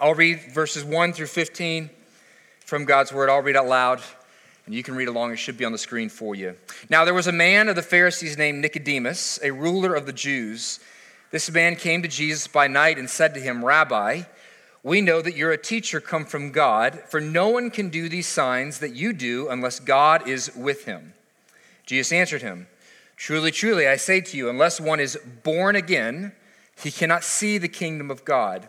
I'll read verses 1 through 15 from God's word. I'll read out loud, and you can read along. It should be on the screen for you. Now, there was a man of the Pharisees named Nicodemus, a ruler of the Jews. This man came to Jesus by night and said to him, Rabbi, we know that you're a teacher come from God, for no one can do these signs that you do unless God is with him. Jesus answered him, Truly, truly, I say to you, unless one is born again, he cannot see the kingdom of God.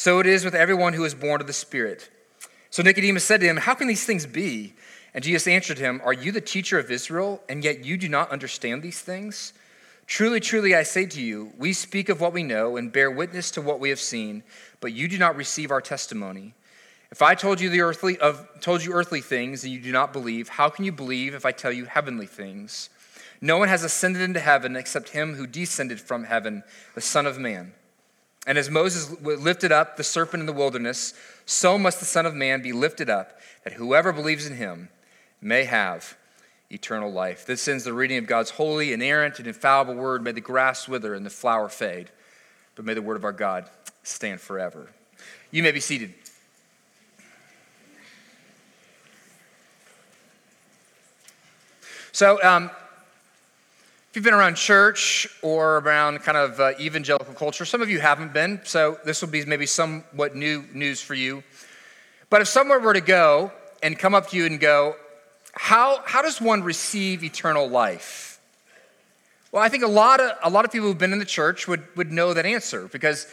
So it is with everyone who is born of the Spirit. So Nicodemus said to him, How can these things be? And Jesus answered him, Are you the teacher of Israel, and yet you do not understand these things? Truly, truly, I say to you, we speak of what we know and bear witness to what we have seen, but you do not receive our testimony. If I told you the earthly of told you earthly things and you do not believe, how can you believe if I tell you heavenly things? No one has ascended into heaven except him who descended from heaven, the Son of Man. And as Moses lifted up the serpent in the wilderness, so must the Son of Man be lifted up, that whoever believes in him may have eternal life. This ends the reading of God's holy, inerrant, and infallible word. May the grass wither and the flower fade, but may the word of our God stand forever. You may be seated. So, um, if you've been around church or around kind of uh, evangelical culture, some of you haven't been, so this will be maybe somewhat new news for you. But if someone were to go and come up to you and go, how, how does one receive eternal life? Well, I think a lot of, a lot of people who've been in the church would, would know that answer because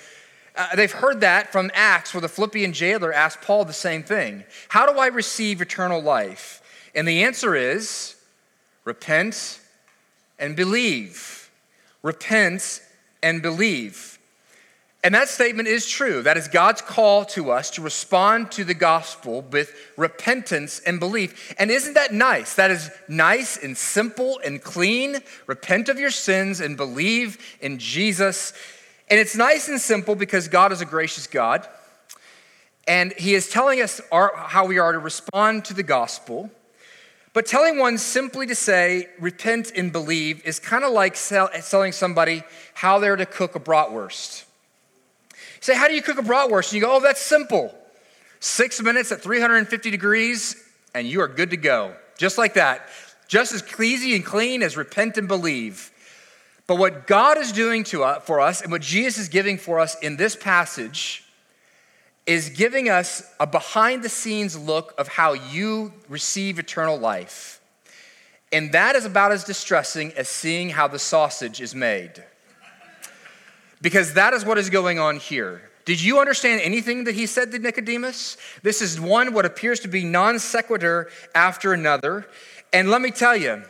uh, they've heard that from Acts, where the Philippian jailer asked Paul the same thing How do I receive eternal life? And the answer is repent and believe. Repent and believe. And that statement is true. That is God's call to us to respond to the gospel with repentance and belief. And isn't that nice? That is nice and simple and clean. Repent of your sins and believe in Jesus. And it's nice and simple because God is a gracious God. And He is telling us our, how we are to respond to the gospel. But telling one simply to say, repent and believe, is kind of like sell, telling somebody how they're to cook a bratwurst. You say, How do you cook a bratwurst? And you go, Oh, that's simple. Six minutes at 350 degrees, and you are good to go. Just like that. Just as easy and clean as repent and believe. But what God is doing to us, uh, for us, and what Jesus is giving for us in this passage, is giving us a behind the scenes look of how you receive eternal life. And that is about as distressing as seeing how the sausage is made. Because that is what is going on here. Did you understand anything that he said to Nicodemus? This is one what appears to be non sequitur after another. And let me tell you,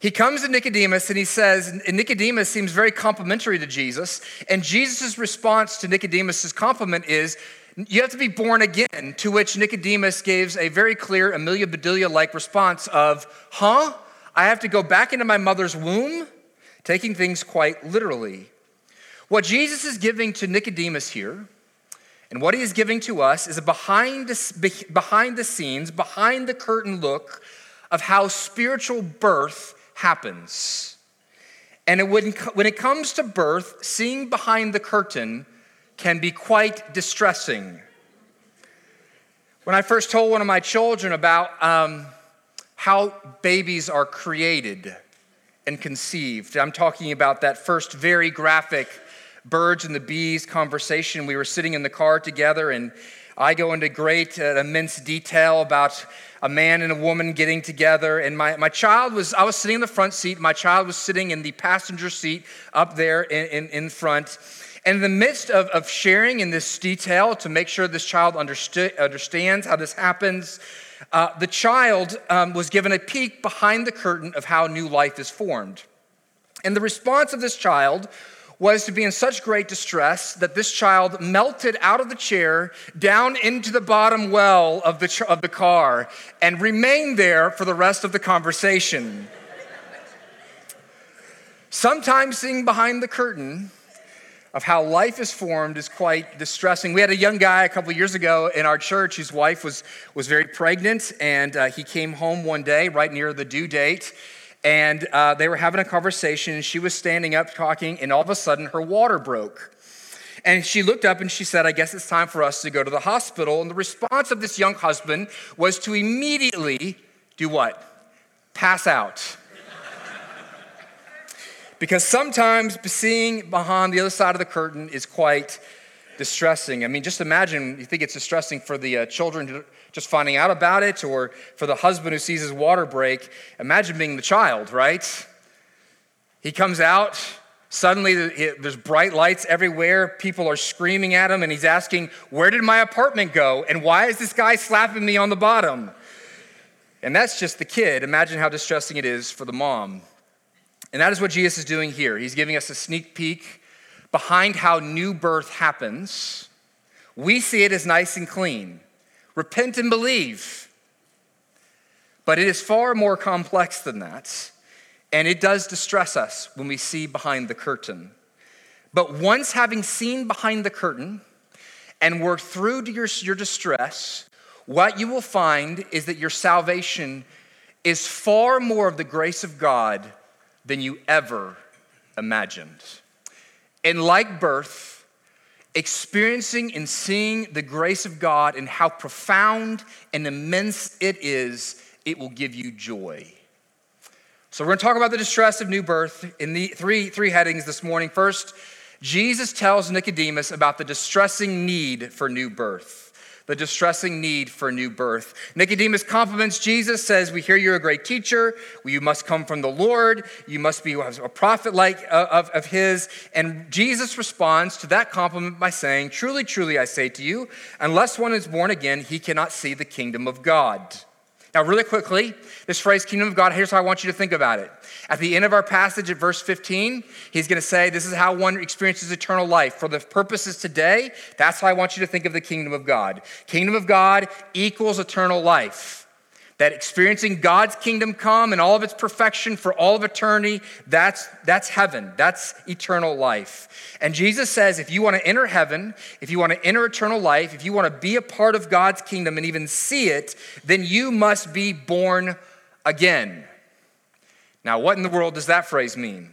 he comes to Nicodemus and he says, and Nicodemus seems very complimentary to Jesus. And Jesus' response to Nicodemus' compliment is, you have to be born again, to which Nicodemus gives a very clear Amelia Bedelia like response of, Huh? I have to go back into my mother's womb? Taking things quite literally. What Jesus is giving to Nicodemus here, and what he is giving to us, is a behind the, behind the scenes, behind the curtain look of how spiritual birth happens. And when, when it comes to birth, seeing behind the curtain can be quite distressing. When I first told one of my children about um, how babies are created and conceived, I'm talking about that first very graphic birds and the bees conversation. We were sitting in the car together, and I go into great, uh, immense detail about a man and a woman getting together. And my, my child was, I was sitting in the front seat, my child was sitting in the passenger seat up there in, in, in front. And in the midst of, of sharing in this detail to make sure this child understood, understands how this happens, uh, the child um, was given a peek behind the curtain of how new life is formed. And the response of this child was to be in such great distress that this child melted out of the chair down into the bottom well of the, of the car and remained there for the rest of the conversation. Sometimes seeing behind the curtain of how life is formed is quite distressing. We had a young guy a couple years ago in our church whose wife was, was very pregnant, and uh, he came home one day right near the due date and uh, they were having a conversation, and she was standing up talking, and all of a sudden her water broke. And she looked up and she said, I guess it's time for us to go to the hospital. And the response of this young husband was to immediately do what? Pass out. Because sometimes seeing behind the other side of the curtain is quite distressing. I mean, just imagine you think it's distressing for the uh, children just finding out about it, or for the husband who sees his water break. Imagine being the child, right? He comes out, suddenly there's bright lights everywhere, people are screaming at him, and he's asking, Where did my apartment go? And why is this guy slapping me on the bottom? And that's just the kid. Imagine how distressing it is for the mom. And that is what Jesus is doing here. He's giving us a sneak peek behind how new birth happens. We see it as nice and clean. Repent and believe. But it is far more complex than that. And it does distress us when we see behind the curtain. But once having seen behind the curtain and worked through your, your distress, what you will find is that your salvation is far more of the grace of God than you ever imagined. And like birth, experiencing and seeing the grace of God and how profound and immense it is, it will give you joy. So, we're going to talk about the distress of new birth in the three, three headings this morning. First, Jesus tells Nicodemus about the distressing need for new birth the distressing need for new birth. Nicodemus compliments Jesus, says, We hear you're a great teacher. You must come from the Lord. You must be a prophet like uh, of, of his. And Jesus responds to that compliment by saying, Truly, truly, I say to you, unless one is born again, he cannot see the kingdom of God. Now, really quickly, this phrase, kingdom of God, here's how I want you to think about it. At the end of our passage at verse 15, he's going to say, This is how one experiences eternal life. For the purposes today, that's how I want you to think of the kingdom of God. Kingdom of God equals eternal life that experiencing God's kingdom come and all of its perfection for all of eternity, that's, that's heaven. That's eternal life. And Jesus says if you want to enter heaven, if you want to enter eternal life, if you want to be a part of God's kingdom and even see it, then you must be born again. Now, what in the world does that phrase mean?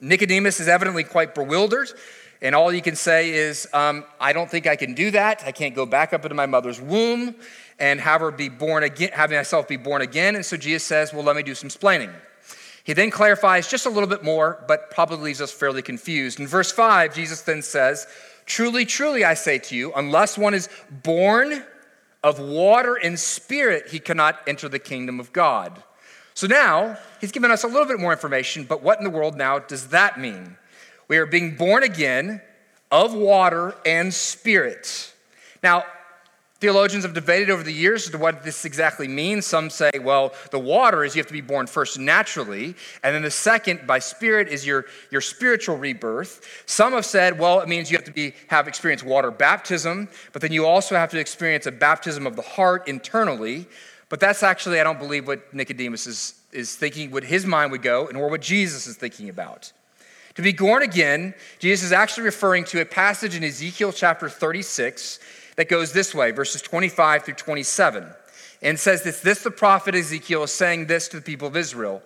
Nicodemus is evidently quite bewildered. And all you can say is, um, I don't think I can do that. I can't go back up into my mother's womb and have her be born again, having myself be born again. And so Jesus says, Well, let me do some explaining. He then clarifies just a little bit more, but probably leaves us fairly confused. In verse 5, Jesus then says, Truly, truly, I say to you, unless one is born of water and spirit, he cannot enter the kingdom of God. So now, he's given us a little bit more information, but what in the world now does that mean? We are being born again of water and spirit. Now, Theologians have debated over the years as to what this exactly means. Some say, well, the water is you have to be born first naturally, and then the second by spirit is your, your spiritual rebirth. Some have said, well, it means you have to be, have experienced water baptism, but then you also have to experience a baptism of the heart internally. But that's actually, I don't believe, what Nicodemus is, is thinking, what his mind would go, and or what Jesus is thinking about. To be born again, Jesus is actually referring to a passage in Ezekiel chapter 36 that goes this way, verses 25 through 27. And says this this the prophet Ezekiel is saying this to the people of Israel.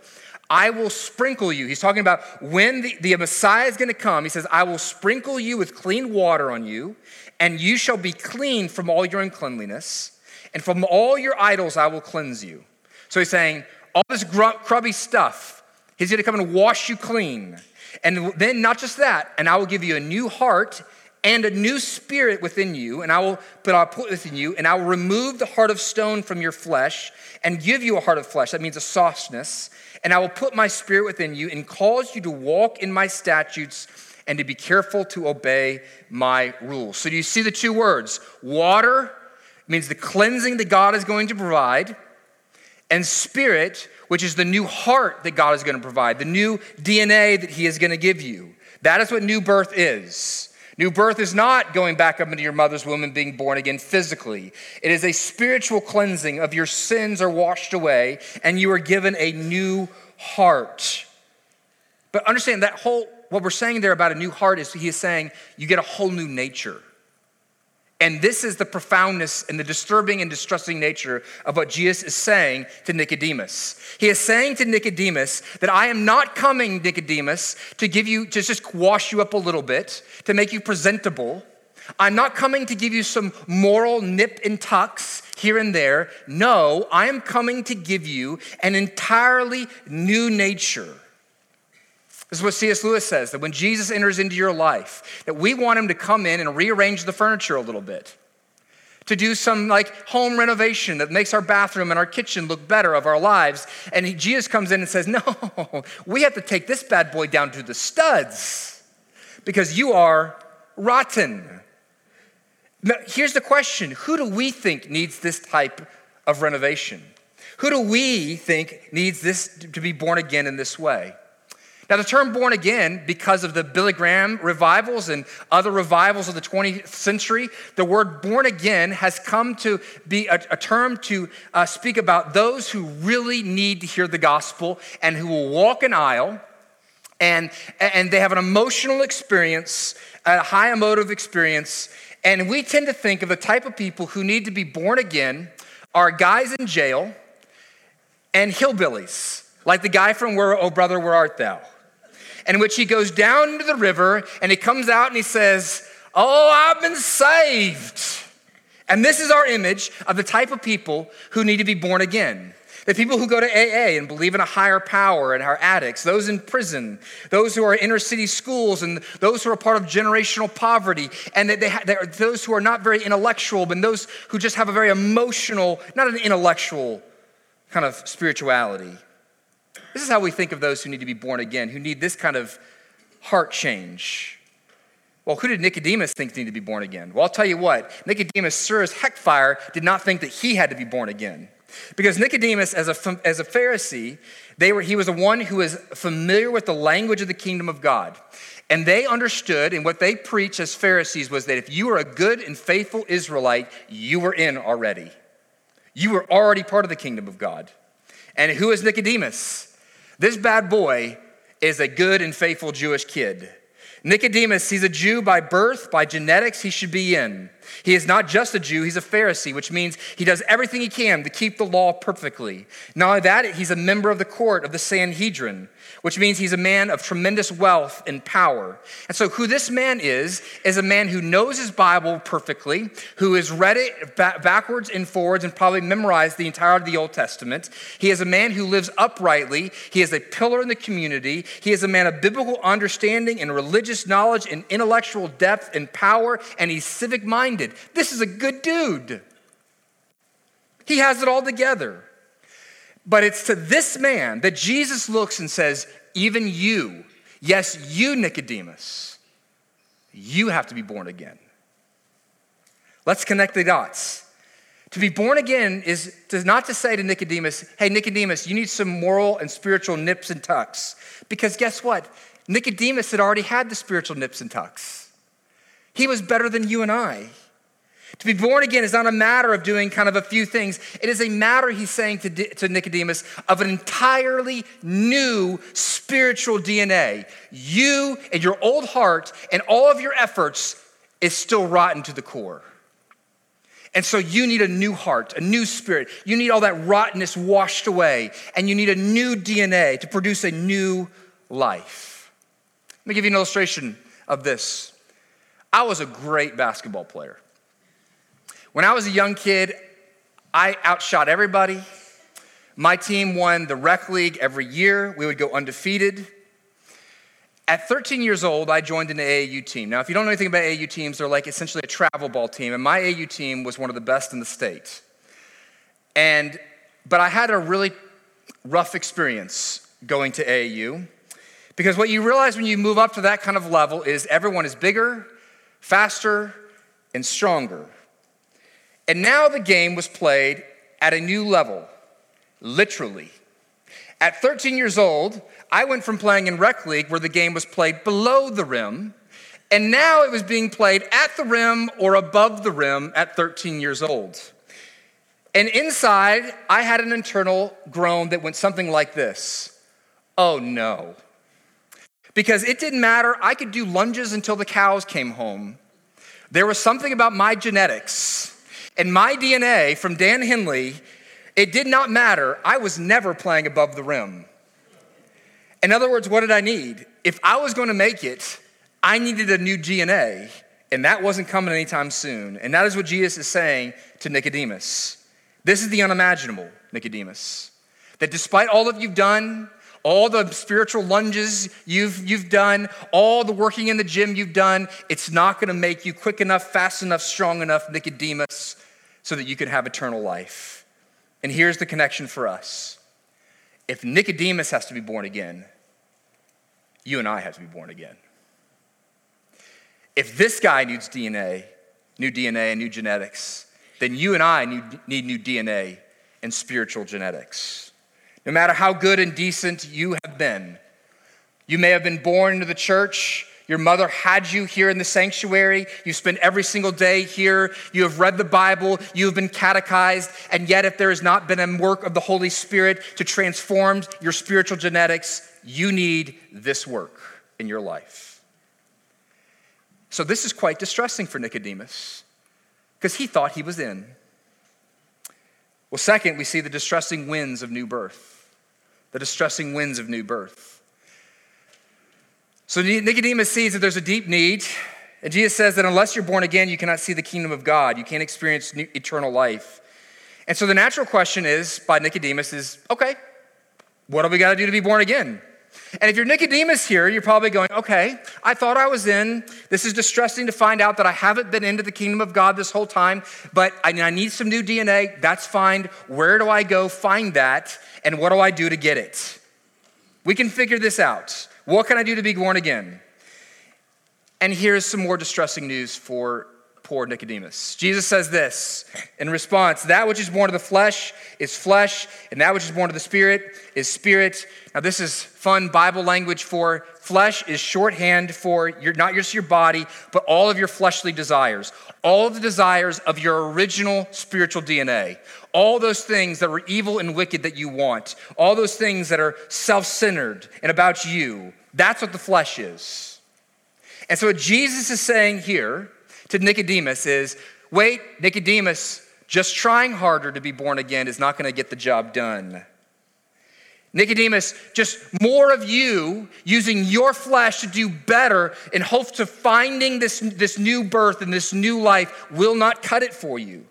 I will sprinkle you. He's talking about when the, the Messiah is going to come. He says, I will sprinkle you with clean water on you, and you shall be clean from all your uncleanliness, and from all your idols I will cleanse you. So he's saying, all this grubby stuff, he's going to come and wash you clean. And then, not just that, and I will give you a new heart and a new spirit within you, and I will put I'll put within you, and I will remove the heart of stone from your flesh and give you a heart of flesh. That means a softness. And I will put my spirit within you and cause you to walk in my statutes and to be careful to obey my rules. So do you see the two words? Water means the cleansing that God is going to provide, and spirit, which is the new heart that God is going to provide, the new DNA that He is going to give you. That is what new birth is. New birth is not going back up into your mother's womb and being born again physically. It is a spiritual cleansing of your sins are washed away and you are given a new heart. But understand that whole, what we're saying there about a new heart is he is saying you get a whole new nature. And this is the profoundness and the disturbing and distressing nature of what Jesus is saying to Nicodemus. He is saying to Nicodemus that I am not coming, Nicodemus, to give you, to just wash you up a little bit, to make you presentable. I'm not coming to give you some moral nip and tucks here and there. No, I am coming to give you an entirely new nature. This is what C.S. Lewis says that when Jesus enters into your life, that we want him to come in and rearrange the furniture a little bit, to do some like home renovation that makes our bathroom and our kitchen look better of our lives. And he, Jesus comes in and says, No, we have to take this bad boy down to the studs because you are rotten. Now, here's the question Who do we think needs this type of renovation? Who do we think needs this to be born again in this way? Now, the term born again, because of the Billy Graham revivals and other revivals of the 20th century, the word born again has come to be a, a term to uh, speak about those who really need to hear the gospel and who will walk an aisle and, and they have an emotional experience, a high emotive experience. And we tend to think of the type of people who need to be born again are guys in jail and hillbillies, like the guy from Where, Oh Brother, Where Art Thou? In which he goes down into the river and he comes out and he says, Oh, I've been saved. And this is our image of the type of people who need to be born again. The people who go to AA and believe in a higher power and are addicts, those in prison, those who are inner city schools, and those who are part of generational poverty, and they, are those who are not very intellectual, but those who just have a very emotional, not an intellectual kind of spirituality. This is how we think of those who need to be born again, who need this kind of heart change. Well, who did Nicodemus think needed to be born again? Well, I'll tell you what, Nicodemus, sir as heck fire, did not think that he had to be born again. Because Nicodemus, as a, as a Pharisee, they were, he was the one who was familiar with the language of the kingdom of God. And they understood, and what they preached as Pharisees was that if you were a good and faithful Israelite, you were in already. You were already part of the kingdom of God. And who is Nicodemus? This bad boy is a good and faithful Jewish kid. Nicodemus, he's a Jew by birth, by genetics, he should be in. He is not just a Jew, he's a Pharisee, which means he does everything he can to keep the law perfectly. Not only that, he's a member of the court of the Sanhedrin which means he's a man of tremendous wealth and power. And so, who this man is, is a man who knows his Bible perfectly, who has read it backwards and forwards and probably memorized the entirety of the Old Testament. He is a man who lives uprightly. He is a pillar in the community. He is a man of biblical understanding and religious knowledge and intellectual depth and power, and he's civic minded. This is a good dude. He has it all together. But it's to this man that Jesus looks and says, Even you, yes, you, Nicodemus, you have to be born again. Let's connect the dots. To be born again is to not to say to Nicodemus, hey, Nicodemus, you need some moral and spiritual nips and tucks. Because guess what? Nicodemus had already had the spiritual nips and tucks. He was better than you and I. To be born again is not a matter of doing kind of a few things. It is a matter, he's saying to, to Nicodemus, of an entirely new spiritual DNA. You and your old heart and all of your efforts is still rotten to the core. And so you need a new heart, a new spirit. You need all that rottenness washed away, and you need a new DNA to produce a new life. Let me give you an illustration of this. I was a great basketball player. When I was a young kid, I outshot everybody. My team won the rec league every year. We would go undefeated. At 13 years old, I joined an AAU team. Now, if you don't know anything about AAU teams, they're like essentially a travel ball team, and my AAU team was one of the best in the state. And, but I had a really rough experience going to AAU because what you realize when you move up to that kind of level is everyone is bigger, faster, and stronger. And now the game was played at a new level, literally. At 13 years old, I went from playing in rec league where the game was played below the rim, and now it was being played at the rim or above the rim at 13 years old. And inside, I had an internal groan that went something like this Oh no. Because it didn't matter, I could do lunges until the cows came home. There was something about my genetics and my DNA from Dan Henley, it did not matter. I was never playing above the rim. In other words, what did I need? If I was going to make it, I needed a new DNA, and that wasn't coming anytime soon. And that is what Jesus is saying to Nicodemus. This is the unimaginable, Nicodemus. That despite all that you've done, all the spiritual lunges you've, you've done, all the working in the gym you've done, it's not going to make you quick enough, fast enough, strong enough, Nicodemus, so that you can have eternal life. And here's the connection for us if Nicodemus has to be born again, you and I have to be born again. If this guy needs DNA, new DNA and new genetics, then you and I need new DNA and spiritual genetics. No matter how good and decent you have been, you may have been born into the church. Your mother had you here in the sanctuary. You spend every single day here. You have read the Bible. You have been catechized. And yet, if there has not been a work of the Holy Spirit to transform your spiritual genetics, you need this work in your life. So, this is quite distressing for Nicodemus because he thought he was in. Well, second, we see the distressing winds of new birth. The distressing winds of new birth. So, Nicodemus sees that there's a deep need, and Jesus says that unless you're born again, you cannot see the kingdom of God. You can't experience eternal life. And so, the natural question is by Nicodemus is okay, what do we got to do to be born again? And if you're Nicodemus here, you're probably going, okay, I thought I was in. This is distressing to find out that I haven't been into the kingdom of God this whole time, but I, need some new DNA. That's fine. Where do I go find that? And what do I do to get it? We can figure this out. What can I do to be born again? And here's some more distressing news for poor Nicodemus. Jesus says this in response That which is born of the flesh is flesh, and that which is born of the spirit is spirit. Now, this is fun Bible language for flesh is shorthand for your, not just your body, but all of your fleshly desires, all of the desires of your original spiritual DNA, all those things that were evil and wicked that you want, all those things that are self centered and about you. That's what the flesh is. And so, what Jesus is saying here to Nicodemus is wait, Nicodemus, just trying harder to be born again is not going to get the job done. Nicodemus, just more of you using your flesh to do better in hopes of finding this, this new birth and this new life will not cut it for you.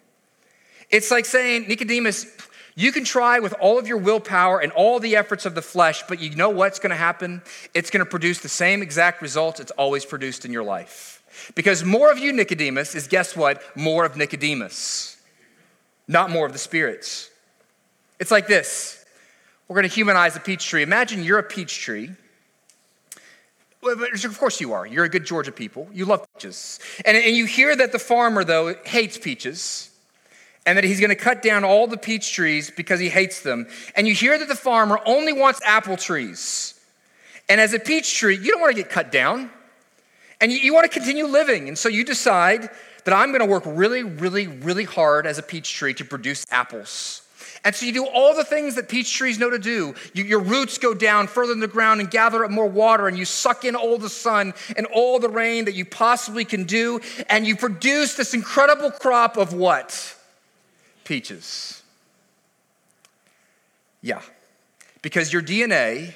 It's like saying, Nicodemus, you can try with all of your willpower and all the efforts of the flesh, but you know what's going to happen? It's going to produce the same exact results it's always produced in your life. Because more of you, Nicodemus, is guess what? More of Nicodemus, not more of the spirits. It's like this we're going to humanize a peach tree. Imagine you're a peach tree. Of course you are. You're a good Georgia people. You love peaches. And, and you hear that the farmer, though, hates peaches and that he's going to cut down all the peach trees because he hates them. And you hear that the farmer only wants apple trees. And as a peach tree, you don't want to get cut down. And you, you want to continue living. And so you decide that I'm going to work really, really, really hard as a peach tree to produce apples. And so you do all the things that peach trees know to do. You, your roots go down further in the ground and gather up more water, and you suck in all the sun and all the rain that you possibly can do, and you produce this incredible crop of what? Peaches. Yeah, because your DNA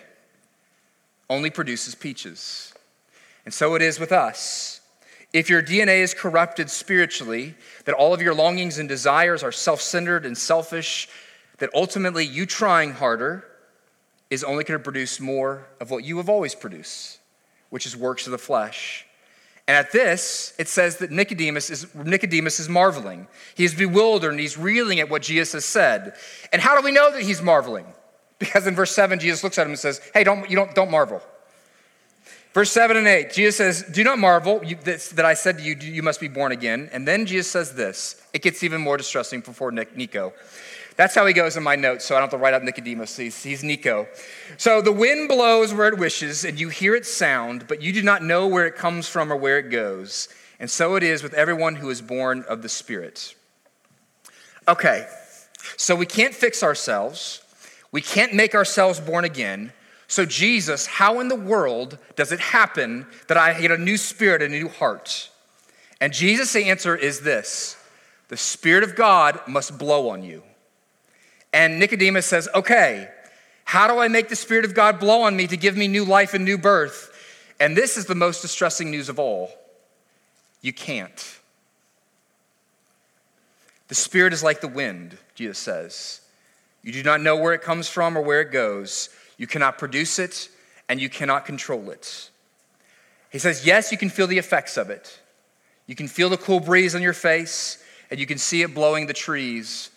only produces peaches. And so it is with us. If your DNA is corrupted spiritually, that all of your longings and desires are self centered and selfish, that ultimately you trying harder is only going to produce more of what you have always produced, which is works of the flesh. And at this, it says that Nicodemus is, Nicodemus is marveling. He is bewildered and he's reeling at what Jesus has said. And how do we know that he's marveling? Because in verse 7, Jesus looks at him and says, Hey, don't, you don't, don't marvel. Verse 7 and 8, Jesus says, Do not marvel that, I said to you, you must be born again. And then Jesus says this. It gets even more distressing before Nico. That's how he goes in my notes, so I don't have to write up Nicodemus. He's, he's Nico. So the wind blows where it wishes, and you hear its sound, but you do not know where it comes from or where it goes. And so it is with everyone who is born of the Spirit. Okay, so we can't fix ourselves, we can't make ourselves born again. So, Jesus, how in the world does it happen that I get a new spirit, a new heart? And Jesus' answer is this the Spirit of God must blow on you. And Nicodemus says, Okay, how do I make the Spirit of God blow on me to give me new life and new birth? And this is the most distressing news of all you can't. The Spirit is like the wind, Jesus says. You do not know where it comes from or where it goes. You cannot produce it and you cannot control it. He says, Yes, you can feel the effects of it. You can feel the cool breeze on your face and you can see it blowing the trees,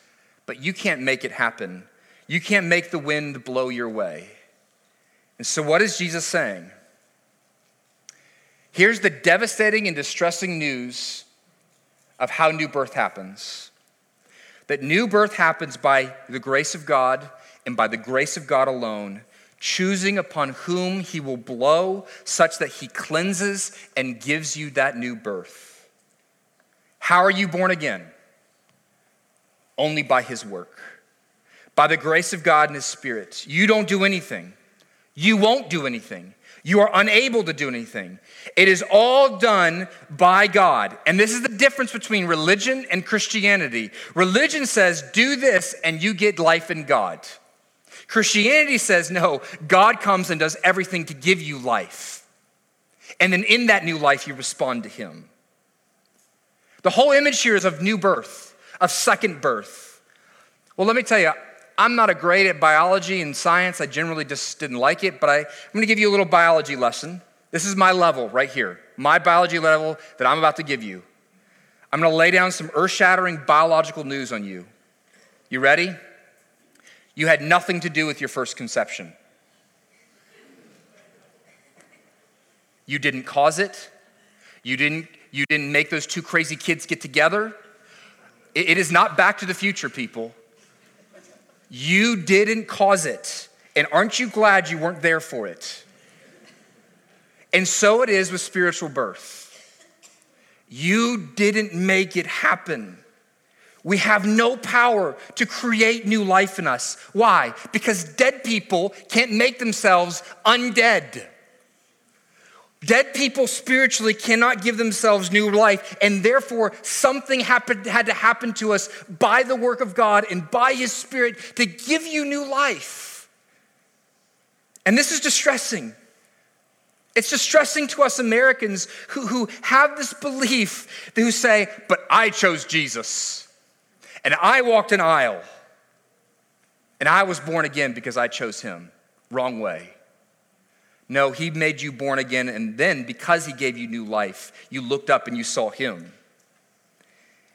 but you can't make it happen. You can't make the wind blow your way. And so, what is Jesus saying? Here's the devastating and distressing news of how new birth happens that new birth happens by the grace of God and by the grace of God alone choosing upon whom he will blow, such that he cleanses and gives you that new birth. How are you born again? Only by his work, by the grace of God and his Spirit. You don't do anything, you won't do anything. You are unable to do anything. It is all done by God. And this is the difference between religion and Christianity. Religion says, do this and you get life in God. Christianity says, no, God comes and does everything to give you life. And then in that new life, you respond to Him. The whole image here is of new birth, of second birth. Well, let me tell you, I'm not a great at biology and science. I generally just didn't like it, but I, I'm going to give you a little biology lesson. This is my level right here, my biology level that I'm about to give you. I'm going to lay down some earth shattering biological news on you. You ready? You had nothing to do with your first conception. You didn't cause it. You didn't, you didn't make those two crazy kids get together. It, is not back to the future, people. You didn't cause it. And aren't you glad you weren't there for it? And so it is with spiritual birth. You didn't make it happen. We have no power to create new life in us. Why? Because dead people can't make themselves undead. Dead people spiritually cannot give themselves new life, and therefore something happened, had to happen to us by the work of God and by His Spirit to give you new life. And this is distressing. It's distressing to us Americans who, who have this belief, who say, But I chose Jesus. And I walked an aisle, and I was born again because I chose him. Wrong way. No, he made you born again, and then because he gave you new life, you looked up and you saw him.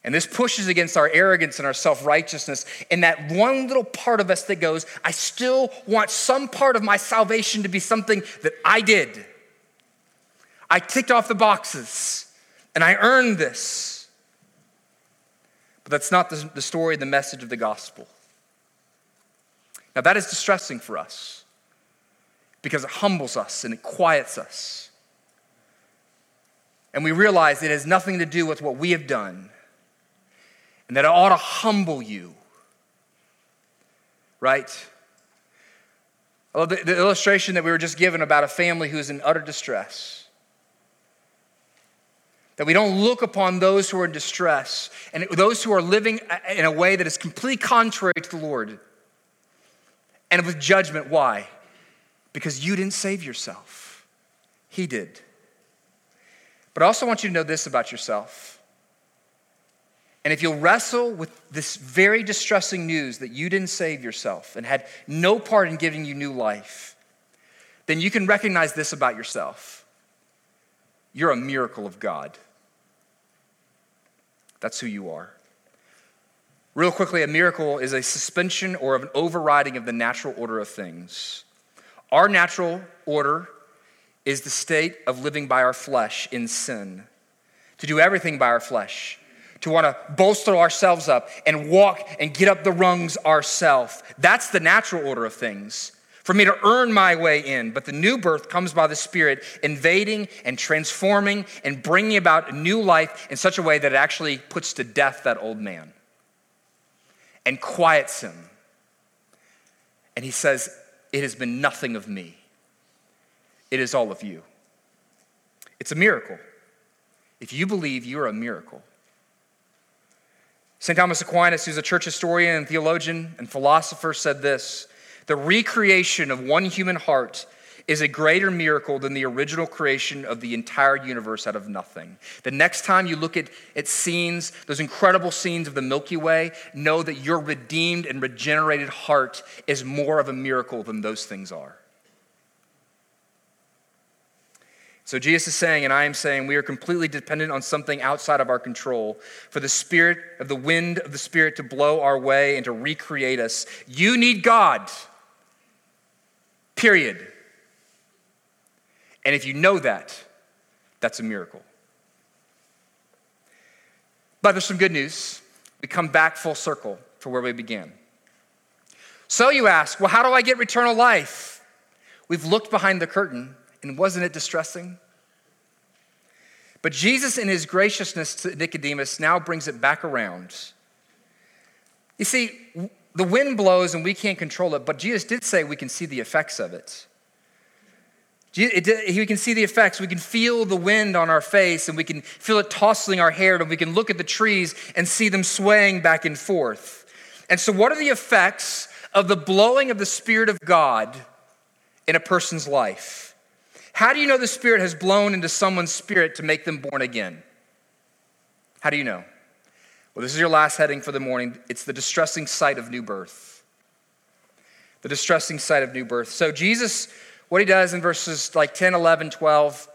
And this pushes against our arrogance and our self righteousness, and that one little part of us that goes, I still want some part of my salvation to be something that I did. I ticked off the boxes, and I earned this. But that's not the, the story, the message of the gospel. Now, that is distressing for us because it humbles us and it quiets us. And we realize it has nothing to do with what we have done, and that it ought to humble you. Right? Well, the, the illustration that we were just given about a family who is in utter distress that we don't look upon those who are in distress and those who are living in a way that is completely contrary to the Lord. And with judgment, why? Because you didn't save yourself, He did. But I also want you to know this about yourself. And if you'll wrestle with this very distressing news that you didn't save yourself and had no part in giving you new life, then you can recognize this about yourself. You're a miracle of God. That's who you are. Real quickly, a miracle is a suspension or an overriding of the natural order of things. Our natural order is the state of living by our flesh in sin, to do everything by our flesh, to want to bolster ourselves up and walk and get up the rungs ourselves. That's the natural order of things. For me to earn my way in, but the new birth comes by the Spirit, invading and transforming and bringing about a new life in such a way that it actually puts to death that old man and quiets him. And he says, It has been nothing of me, it is all of you. It's a miracle. If you believe, you're a miracle. St. Thomas Aquinas, who's a church historian and theologian and philosopher, said this The recreation of one human heart is a greater miracle than the original creation of the entire universe out of nothing. The next time you look at, at scenes, those incredible scenes of the Milky Way, know that your redeemed and regenerated heart is more of a miracle than those things are. So Jesus is saying, and I am saying, we are completely dependent on something outside of our control for the spirit of the wind of the spirit to blow our way and to recreate us. You need God. Period. And if you know that, that's a miracle. But there's some good news. We come back full circle for where we began. So you ask, well, how do I get eternal life? We've looked behind the curtain and wasn't it distressing? But Jesus, in his graciousness to Nicodemus, now brings it back around. You see, the wind blows and we can't control it, but Jesus did say we can see the effects of it. We can see the effects. We can feel the wind on our face and we can feel it tossing our hair and we can look at the trees and see them swaying back and forth. And so, what are the effects of the blowing of the Spirit of God in a person's life? How do you know the Spirit has blown into someone's spirit to make them born again? How do you know? Well, this is your last heading for the morning. It's the distressing sight of new birth. The distressing sight of new birth. So, Jesus, what he does in verses like 10, 11, 12,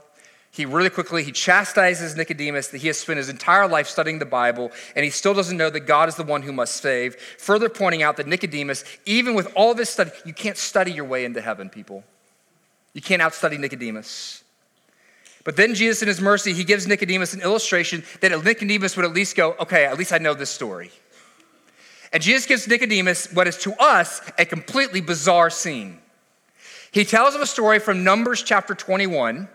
he really quickly he chastises Nicodemus that he has spent his entire life studying the Bible and he still doesn't know that God is the one who must save. Further pointing out that Nicodemus, even with all this study, you can't study your way into heaven, people. You can't outstudy Nicodemus. But then Jesus, in his mercy, he gives Nicodemus an illustration that Nicodemus would at least go, okay, at least I know this story. And Jesus gives Nicodemus what is to us a completely bizarre scene. He tells him a story from Numbers chapter 21.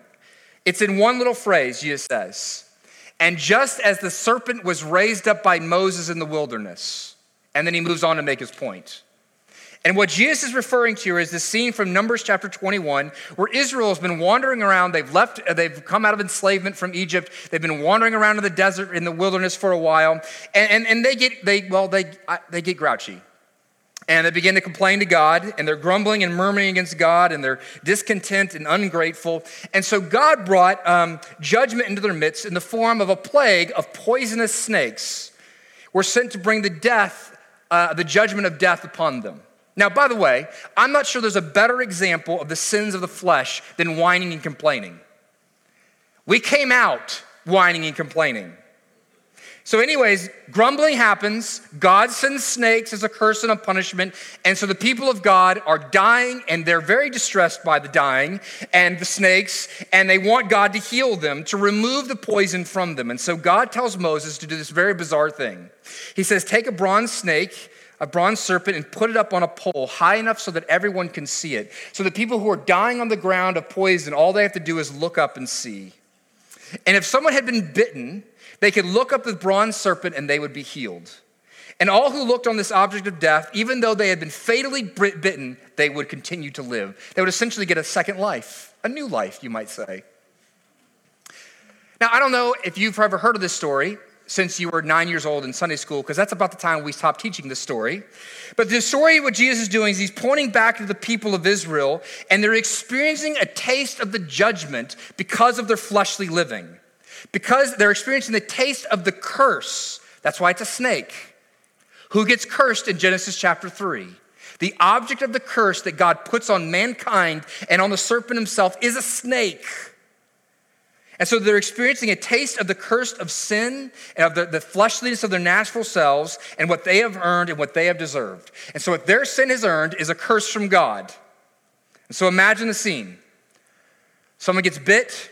It's in one little phrase, Jesus says, and just as the serpent was raised up by Moses in the wilderness, and then he moves on to make his point. And what Jesus is referring to is the scene from Numbers chapter 21, where Israel has been wandering around. They've left, uh, they've come out of enslavement from Egypt. They've been wandering around in the desert, in the wilderness for a while. And, and, and they get, they, well, they, they get grouchy. And they begin to complain to God, and they're grumbling and murmuring against God, and they're discontent and ungrateful. And so God brought um, judgment into their midst in the form of a plague of poisonous snakes, were sent to bring the death, uh, the judgment of death upon them. Now, by the way, I'm not sure there's a better example of the sins of the flesh than whining and complaining. We came out whining and complaining. So, anyways, grumbling happens. God sends snakes as a curse and a punishment. And so the people of God are dying and they're very distressed by the dying and the snakes. And they want God to heal them, to remove the poison from them. And so God tells Moses to do this very bizarre thing. He says, Take a bronze snake a bronze serpent and put it up on a pole high enough so that everyone can see it. So the people who are dying on the ground of poison, all they have to do is look up and see. And if someone had been bitten, they could look up the bronze serpent and they would be healed. And all who looked on this object of death, even though they had been fatally bitten, they would continue to live. They would essentially get a second life, a new life, you might say. Now, I don't know if you've ever heard of this story since you were nine years old in Sunday school, because that's about the time we stopped teaching this story. But the story, what Jesus is doing is he's pointing back to the people of Israel, and they're experiencing a taste of the judgment because of their fleshly living. Because they're experiencing the taste of the curse. That's why it's a snake. Who gets cursed in Genesis chapter 3? The object of the curse that God puts on mankind and on the serpent himself is a snake. And so they're experiencing a taste of the curse of sin and of the, the fleshliness of their natural selves and what they have earned and what they have deserved. And so what their sin has earned is a curse from God. And so imagine the scene. Someone gets bit,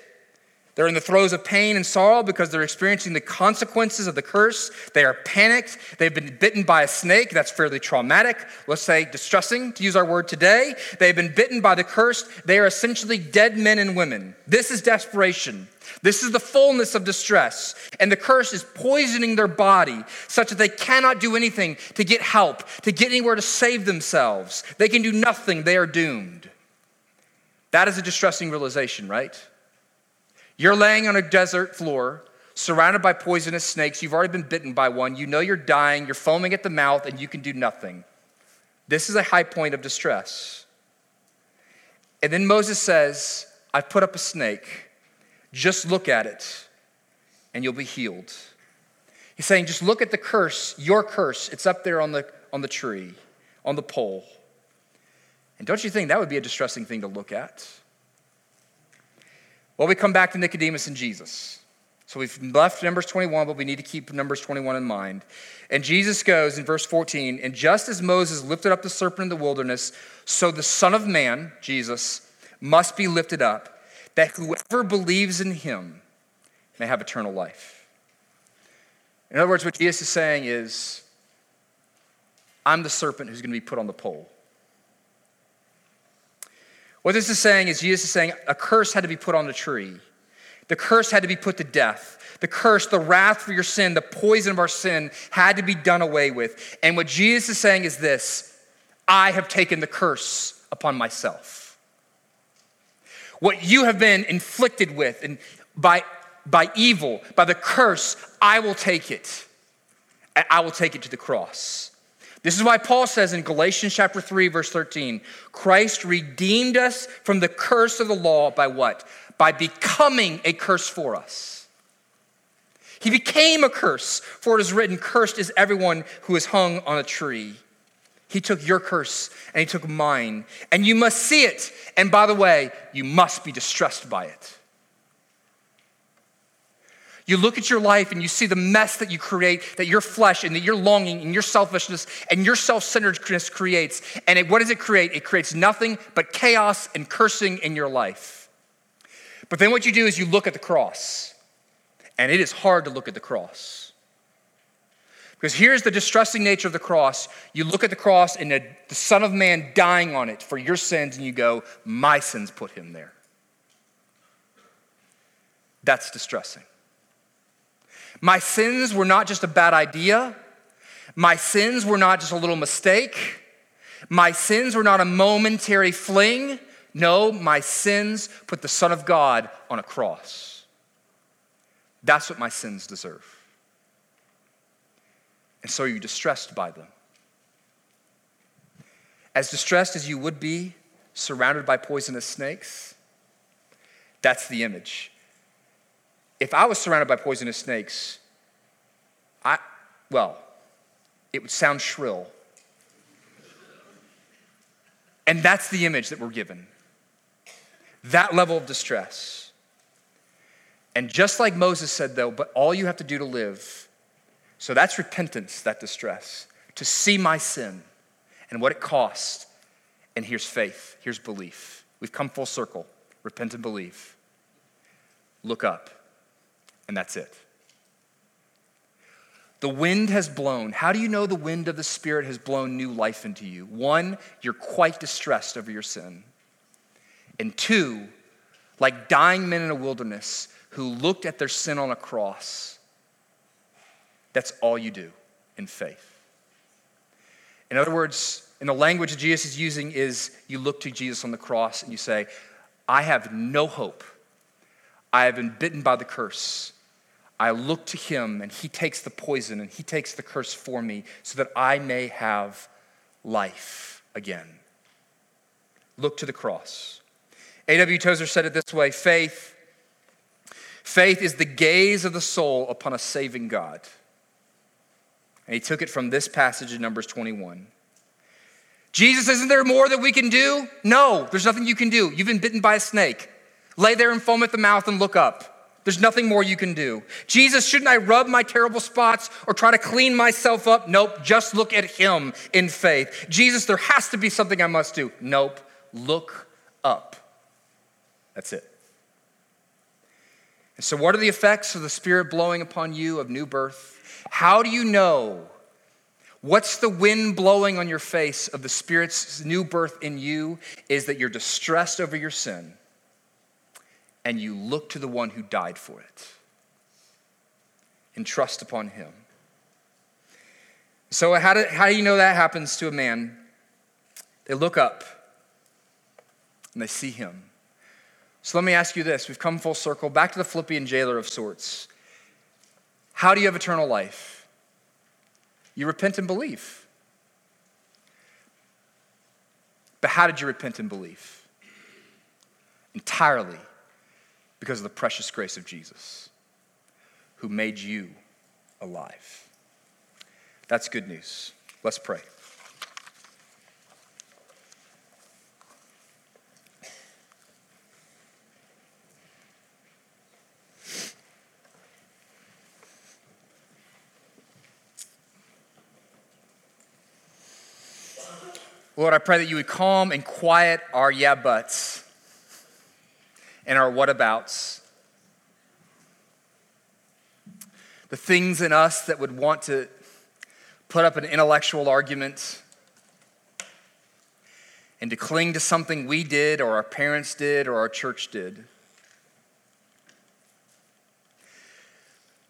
they're in the throes of pain and sorrow because they're experiencing the consequences of the curse. They are panicked. They've been bitten by a snake. That's fairly traumatic. Let's say distressing, to use our word today. They've been bitten by the curse. They are essentially dead men and women. This is desperation. This is the fullness of distress. And the curse is poisoning their body such that they cannot do anything to get help, to get anywhere to save themselves. They can do nothing. They are doomed. That is a distressing realization, right? You're laying on a desert floor, surrounded by poisonous snakes. You've already been bitten by one. You know you're dying. You're foaming at the mouth, and you can do nothing. This is a high point of distress. And then Moses says, I've put up a snake. Just look at it, and you'll be healed. He's saying, just look at the curse, your curse. It's up there on the, on the tree, on the pole. And don't you think that would be a distressing thing to look at? Well, we come back to Nicodemus and Jesus. So we've left Numbers 21, but we need to keep Numbers 21 in mind. And Jesus goes in verse 14, and just as Moses lifted up the serpent in the wilderness, so the Son of Man, Jesus, must be lifted up, that whoever believes in him may have eternal life. In other words, what Jesus is saying is, I'm the serpent who's going to be put on the pole. What this is saying is Jesus is saying a curse had to be put on the tree. The curse had to be put to death. The curse, the wrath for your sin, the poison of our sin had to be done away with. And what Jesus is saying is this I have taken the curse upon myself. What you have been inflicted with and by, by evil, by the curse, I will take it. I will take it to the cross. This is why Paul says in Galatians chapter 3 verse 13, Christ redeemed us from the curse of the law by what? By becoming a curse for us. He became a curse, for it is written, cursed is everyone who is hung on a tree. He took your curse and he took mine, and you must see it. And by the way, you must be distressed by it. You look at your life and you see the mess that you create, that your flesh and that your longing and your selfishness and your self centeredness creates. And it, what does it create? It creates nothing but chaos and cursing in your life. But then what you do is you look at the cross. And it is hard to look at the cross. Because here's the distressing nature of the cross. You look at the cross and the, the Son of Man dying on it for your sins, and you go, My sins put him there. That's distressing. My sins were not just a bad idea. My sins were not just a little mistake. My sins were not a momentary fling. No, my sins put the Son of God on a cross. That's what my sins deserve. And so you're distressed by them. As distressed as you would be surrounded by poisonous snakes, that's the image if I was surrounded by poisonous snakes, I, well, it would sound shrill. And that's the image that we're given that level of distress. And just like Moses said, though, but all you have to do to live, so that's repentance, that distress, to see my sin and what it cost. And here's faith, here's belief. We've come full circle repent and believe. Look up and that's it. The wind has blown. How do you know the wind of the Spirit has blown new life into you? One, you're quite distressed over your sin. And two, like dying men in a wilderness who looked at their sin on a cross, that's all you do in faith. In other words, in the language that Jesus is using, is you look to Jesus on the cross and you say, I have no hope. I have been bitten by the curse. I look to him and he takes the poison and he takes the curse for me so that I may have life again. Look to the cross. A.W. Tozer said it this way faith, faith is the gaze of the soul upon a saving God. And he took it from this passage in Numbers 21. Jesus, isn't there more that we can do? No, there's nothing you can do. You've been bitten by a snake. Lay there and foam at the mouth and look up. There's nothing more you can do. Jesus, shouldn't I rub my terrible spots or try to clean myself up? Nope, just look at him in faith. Jesus, there has to be something I must do. Nope, look up. That's it. And so, what are the effects of the Spirit blowing upon you of new birth? How do you know? What's the wind blowing on your face of the Spirit's new birth in you? Is that you're distressed over your sin and you look to the one who died for it and trust upon him. So, how do, how do you know that happens to a man? They look up and they see him. So let me ask you this. We've come full circle back to the Philippian jailer of sorts. How do you have eternal life? You repent and believe. But how did you repent and believe? Entirely because of the precious grace of Jesus, who made you alive. That's good news. Let's pray. Lord, I pray that you would calm and quiet our yeah buts and our whatabouts. The things in us that would want to put up an intellectual argument and to cling to something we did or our parents did or our church did.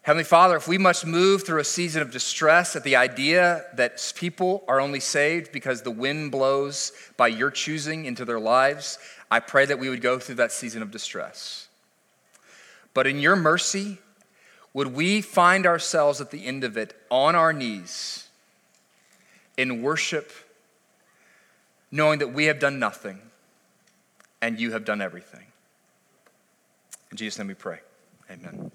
Heavenly Father, if we must move through a season of distress at the idea that people are only saved because the wind blows by your choosing into their lives, I pray that we would go through that season of distress. But in your mercy, would we find ourselves at the end of it on our knees in worship, knowing that we have done nothing and you have done everything? In Jesus' name we pray. Amen.